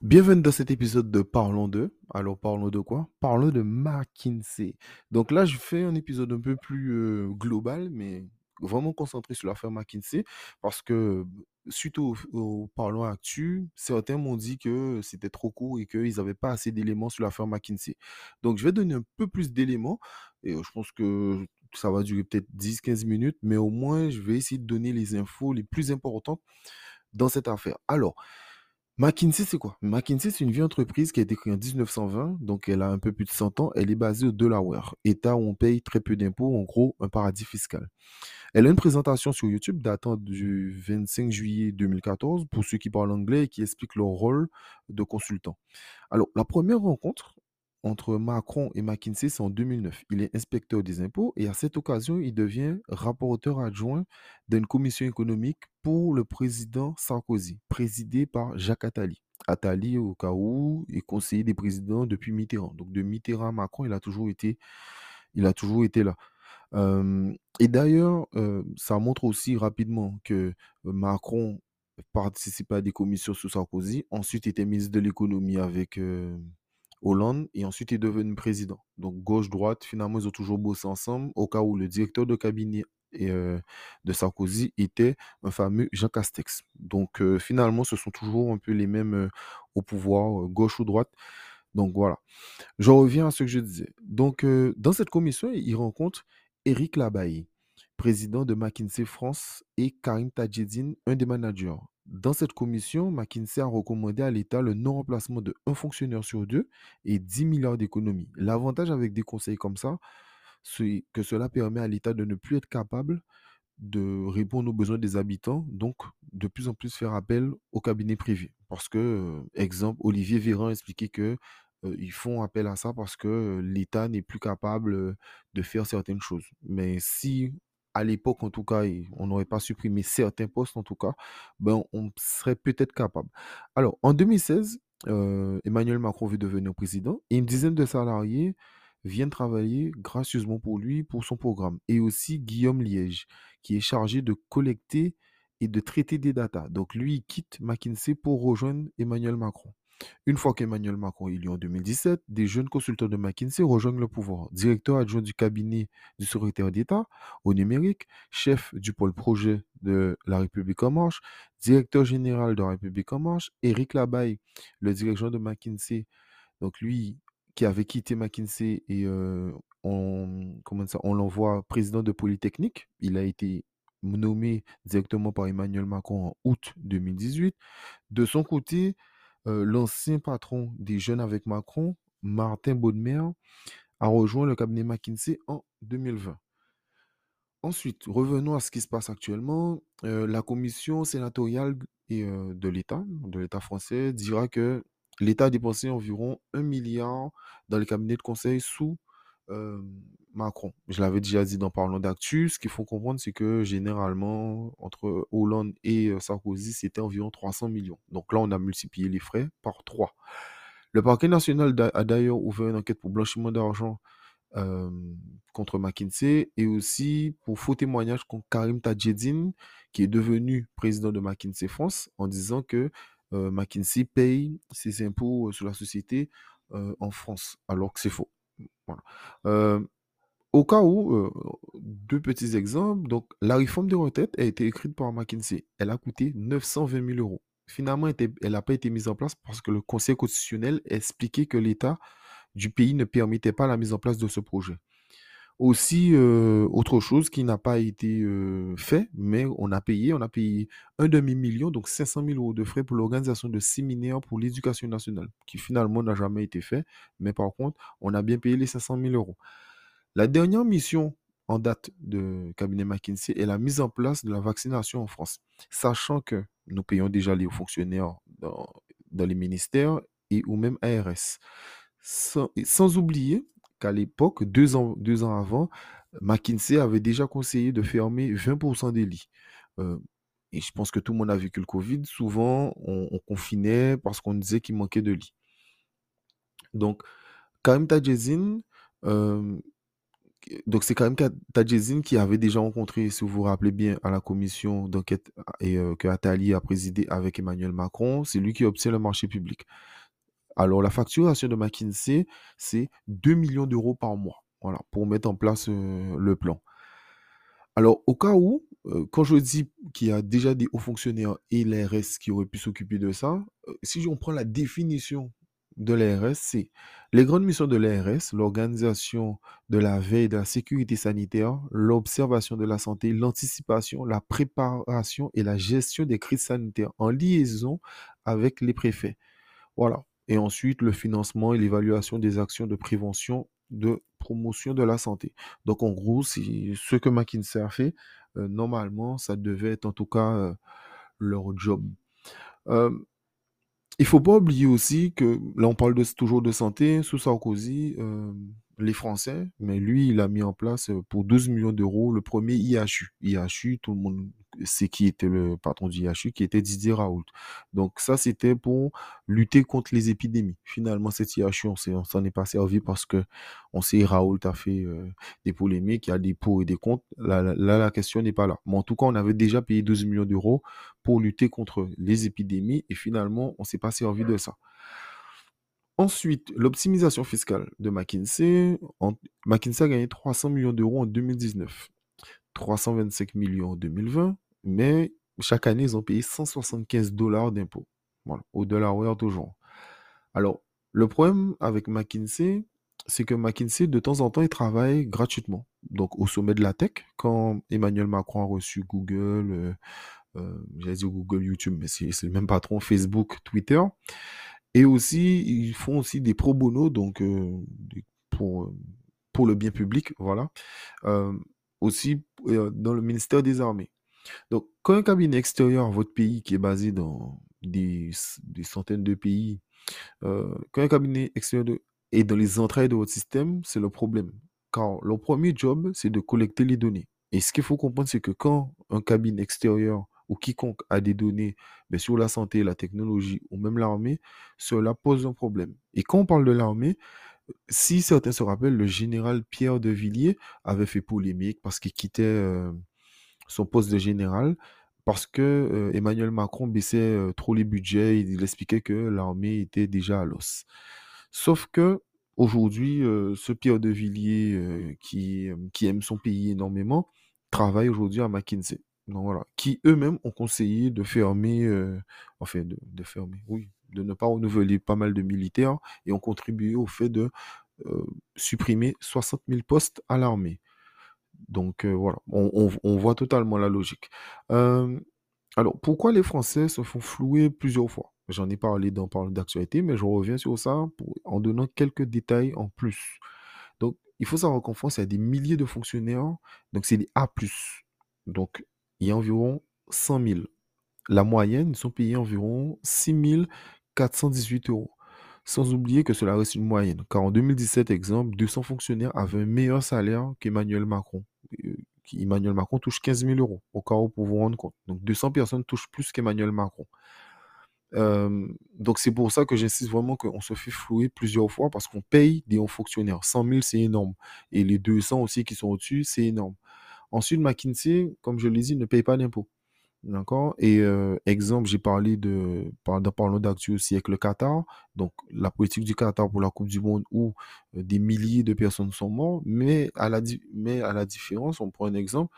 Bienvenue dans cet épisode de Parlons de. Alors, parlons de quoi? Parlons de McKinsey. Donc là, je fais un épisode un peu plus euh, global, mais vraiment concentré sur l'affaire McKinsey, parce que suite au, au Parlons certains m'ont dit que c'était trop court et qu'ils n'avaient pas assez d'éléments sur l'affaire McKinsey. Donc, je vais donner un peu plus d'éléments, et euh, je pense que ça va durer peut-être 10-15 minutes, mais au moins, je vais essayer de donner les infos les plus importantes dans cette affaire. Alors, McKinsey, c'est quoi? McKinsey, c'est une vieille entreprise qui a été créée en 1920, donc elle a un peu plus de 100 ans. Elle est basée au Delaware, État où on paye très peu d'impôts, en gros, un paradis fiscal. Elle a une présentation sur YouTube datant du 25 juillet 2014 pour ceux qui parlent anglais et qui expliquent leur rôle de consultant. Alors, la première rencontre entre Macron et McKinsey, c'est en 2009. Il est inspecteur des impôts et à cette occasion, il devient rapporteur adjoint d'une commission économique pour le président Sarkozy, présidé par Jacques Attali. Attali, au cas où, est conseiller des présidents depuis Mitterrand. Donc de Mitterrand à Macron, il a toujours été, il a toujours été là. Et d'ailleurs, euh, ça montre aussi rapidement que Macron participait à des commissions sous Sarkozy. Ensuite, il était ministre de l'économie avec, euh, Hollande et ensuite est devenu président. Donc gauche-droite, finalement, ils ont toujours bossé ensemble au cas où le directeur de cabinet et, euh, de Sarkozy était un fameux Jean Castex. Donc euh, finalement, ce sont toujours un peu les mêmes euh, au pouvoir, gauche ou droite. Donc voilà. Je reviens à ce que je disais. Donc dans cette commission, il rencontre Éric Labaye, président de McKinsey France, et Karim Tadjedine, un des managers. Dans cette commission, McKinsey a recommandé à l'État le non-remplacement de un fonctionnaire sur deux et 10 milliards d'économies. L'avantage avec des conseils comme ça, c'est que cela permet à l'État de ne plus être capable de répondre aux besoins des habitants, donc de plus en plus faire appel au cabinet privé. Parce que, euh, exemple, Olivier Véran expliquait que euh, ils font appel à ça parce que euh, l'État n'est plus capable euh, de faire certaines choses. Mais si à l'époque, en tout cas, on n'aurait pas supprimé certains postes, en tout cas, ben, on serait peut-être capable. Alors, en 2016, euh, Emmanuel Macron veut devenir président et une dizaine de salariés viennent travailler gracieusement pour lui, pour son programme. Et aussi Guillaume Liège, qui est chargé de collecter et de traiter des datas. Donc, lui, il quitte McKinsey pour rejoindre Emmanuel Macron. Une fois qu'Emmanuel Macron est élu en 2017, des jeunes consultants de McKinsey rejoignent le pouvoir. Directeur adjoint du cabinet du secrétaire d'État au numérique, chef du pôle projet de La République en marche, directeur général de La République en marche, Éric Labaye, le dirigeant de McKinsey, donc lui qui avait quitté McKinsey et euh, on, on l'envoie président de Polytechnique. Il a été nommé directement par Emmanuel Macron en août 2018. De son côté, euh, l'ancien patron des Jeunes avec Macron, Martin Baudemer, a rejoint le cabinet McKinsey en 2020. Ensuite, revenons à ce qui se passe actuellement. Euh, la commission sénatoriale euh, de l'État, de l'État français, dira que l'État a dépensé environ un milliard dans le cabinet de conseil sous Macron. Je l'avais déjà dit dans Parlons d'actu. Ce qu'il faut comprendre, c'est que généralement, entre Hollande et Sarkozy, c'était environ 300 millions. Donc là, on a multiplié les frais par 3. Le parquet national a d'ailleurs ouvert une enquête pour blanchiment d'argent contre McKinsey et aussi pour faux témoignage contre Karim Tadjedine, qui est devenu président de McKinsey France, en disant que McKinsey paye ses impôts sur la société en France, alors que c'est faux. Au cas où, deux petits exemples. Donc, la réforme des retraites a été écrite par McKinsey. Elle a coûté 920 000 euros. Finalement, elle n'a pas été mise en place parce que le Conseil constitutionnel expliquait que l'État du pays ne permettait pas la mise en place de ce projet. Aussi, autre chose qui n'a pas été fait, mais on a payé, on a payé un demi-million, donc 500 000 euros de frais pour l'organisation de séminaires pour l'éducation nationale, qui finalement n'a jamais été fait, mais par contre, on a bien payé les 500 000 euros. La dernière mission en date de cabinet McKinsey est la mise en place de la vaccination en France, sachant que nous payons déjà les fonctionnaires dans, les ministères et ou même ARS. sans oublier qu'à l'époque, deux ans, avant, McKinsey avait déjà conseillé de fermer 20% des lits. Euh, et je pense que tout le monde a vécu le Covid. Souvent, on, confinait parce qu'on disait qu'il manquait de lits. Donc, Karim Tadjezine, euh, donc c'est quand même Ka- Tadjezine qui avait déjà rencontré, si vous vous rappelez bien, à la commission d'enquête euh, que Attali a présidé avec Emmanuel Macron. C'est lui qui obtient le marché public. Alors, la facturation de McKinsey, c'est 2 millions d'euros par mois. Voilà, pour mettre en place euh, le plan. Alors, au cas où, euh, quand je dis qu'il y a déjà des hauts fonctionnaires et l'ARS qui auraient pu s'occuper de ça, euh, si on prend la définition de l'ARS, c'est les grandes missions de l'ARS, l'organisation de la veille de la sécurité sanitaire, l'observation de la santé, l'anticipation, la préparation et la gestion des crises sanitaires en liaison avec les préfets. Voilà. Et ensuite, le financement et l'évaluation des actions de prévention, de promotion de la santé. Donc, en gros, c'est ce que McKinsey a fait. Euh, normalement, ça devait être en tout cas euh, leur job. Euh, il faut pas oublier aussi que là, on parle toujours de santé. Sous Sarkozy, euh, les Français, mais lui, il a mis en place pour 12 millions d'euros le premier IHU. IHU, tout le monde sait qui était le patron du IHU, qui était Didier Raoult. Donc ça, c'était pour lutter contre les épidémies. Finalement, cet IHU, on s'en est pas servi parce que on sait Raoult a fait euh, des polémiques, il y a des pour et des contre. Là, la question n'est pas là. Mais en tout cas, on avait déjà payé 12 millions d'euros pour lutter contre les épidémies et finalement, on s'est pas servi de ça. Ensuite, l'optimisation fiscale de McKinsey. McKinsey a gagné 300 millions d'euros en 2019, 325 millions en 2020, mais chaque année, ils ont payé 175 dollars d'impôts. Au dollar toujours. Alors, le problème avec McKinsey, c'est que McKinsey, de temps en temps, il travaille gratuitement. Donc, au sommet de la tech, quand Emmanuel Macron a reçu Google, euh, euh, j'allais dire Google, YouTube, mais c'est le même patron, Facebook, Twitter. Et aussi, ils font aussi des pro bono, donc euh, pour, le bien public, voilà. Aussi dans le ministère des Armées. Donc, quand un cabinet extérieur à votre pays, qui est basé dans des, des centaines de pays, euh, quand un cabinet extérieur est dans les entrailles de votre système, c'est le problème. Car leur premier job, c'est de collecter les données. Et ce qu'il faut comprendre, c'est que quand un cabinet extérieur ou quiconque a des données ben, sur la santé, la technologie ou même l'armée, cela pose un problème. Et quand on parle de l'armée, si certains se rappellent, le général Pierre de Villiers avait fait polémique parce qu'il quittait euh, son poste de général parce que euh, Emmanuel Macron baissait euh, trop les budgets. Il expliquait que l'armée était déjà à l'os. Sauf que aujourd'hui, euh, ce Pierre de Villiers qui, aime son pays énormément travaille aujourd'hui à McKinsey. Qui eux-mêmes ont conseillé de fermer, enfin fermer, oui, de ne pas renouveler pas mal de militaires et ont contribué au fait de supprimer 60 000 postes à l'armée. Donc euh, voilà, on, voit totalement la logique. Alors, pourquoi les Français se font flouer plusieurs fois? J'en ai parlé dans Parole d'actualité, mais je reviens sur ça en donnant quelques détails en plus. Donc, il faut savoir qu'en France, il y a des milliers de fonctionnaires, donc c'est des A+. Donc, il y a environ 100 000. La moyenne, ils sont payés environ 6 418 euros. Sans oublier que cela reste une moyenne, car en 2017, exemple, 200 fonctionnaires avaient un meilleur salaire qu'Emmanuel Macron. Euh, Emmanuel Macron touche 15 000 euros, au cas où pour vous rendre compte. Donc 200 personnes touchent plus qu'Emmanuel Macron. Euh, donc c'est pour ça que j'insiste vraiment qu'on se fait flouer plusieurs fois parce qu'on paye des hauts fonctionnaires. 100 000, c'est énorme. Et les 200 aussi qui sont au-dessus, c'est énorme. Ensuite, McKinsey, comme je l'ai dit, ne paye pas d'impôts. D'accord? Et euh, exemple, j'ai parlé de, par- dans parlant d'actu aussi avec le Qatar, donc la politique du Qatar pour la Coupe du Monde où euh, des milliers de personnes sont mortes, mais à la, mais à la différence, on prend un exemple,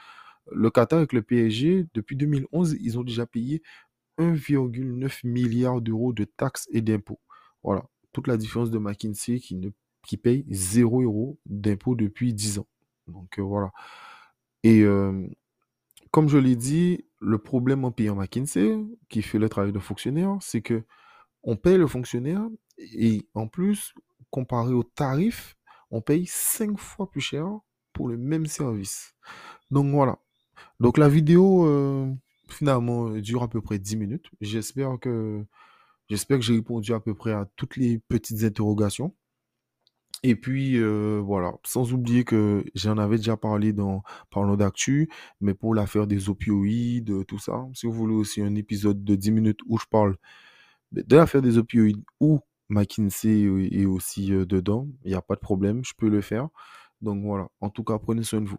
le Qatar avec le PSG, depuis 2011, ils ont déjà payé 1,9 milliard d'euros de taxes et d'impôts. Voilà, toute la différence de McKinsey qui, ne, qui paye 0 euros d'impôts depuis 10 ans. Donc euh, voilà. Et euh, comme je l'ai dit, le problème en payant McKinsey, qui fait le travail de fonctionnaire, c'est que on paye le fonctionnaire et en plus, comparé au tarif, on paye 5 fois plus cher pour le même service. Donc voilà. Donc la vidéo, euh, finalement, dure à peu près 10 minutes. J'espère que, j'espère que j'ai répondu à peu près à toutes les petites interrogations. Et puis, euh, voilà, sans oublier que j'en avais déjà parlé dans Parlons d'actu, mais pour l'affaire des opioïdes, euh, tout ça, si vous voulez aussi un épisode de 10 minutes où je parle de de l'affaire des opioïdes où McKinsey est est aussi euh, dedans, il n'y a pas de problème, je peux le faire. Donc voilà, en tout cas, prenez soin de vous.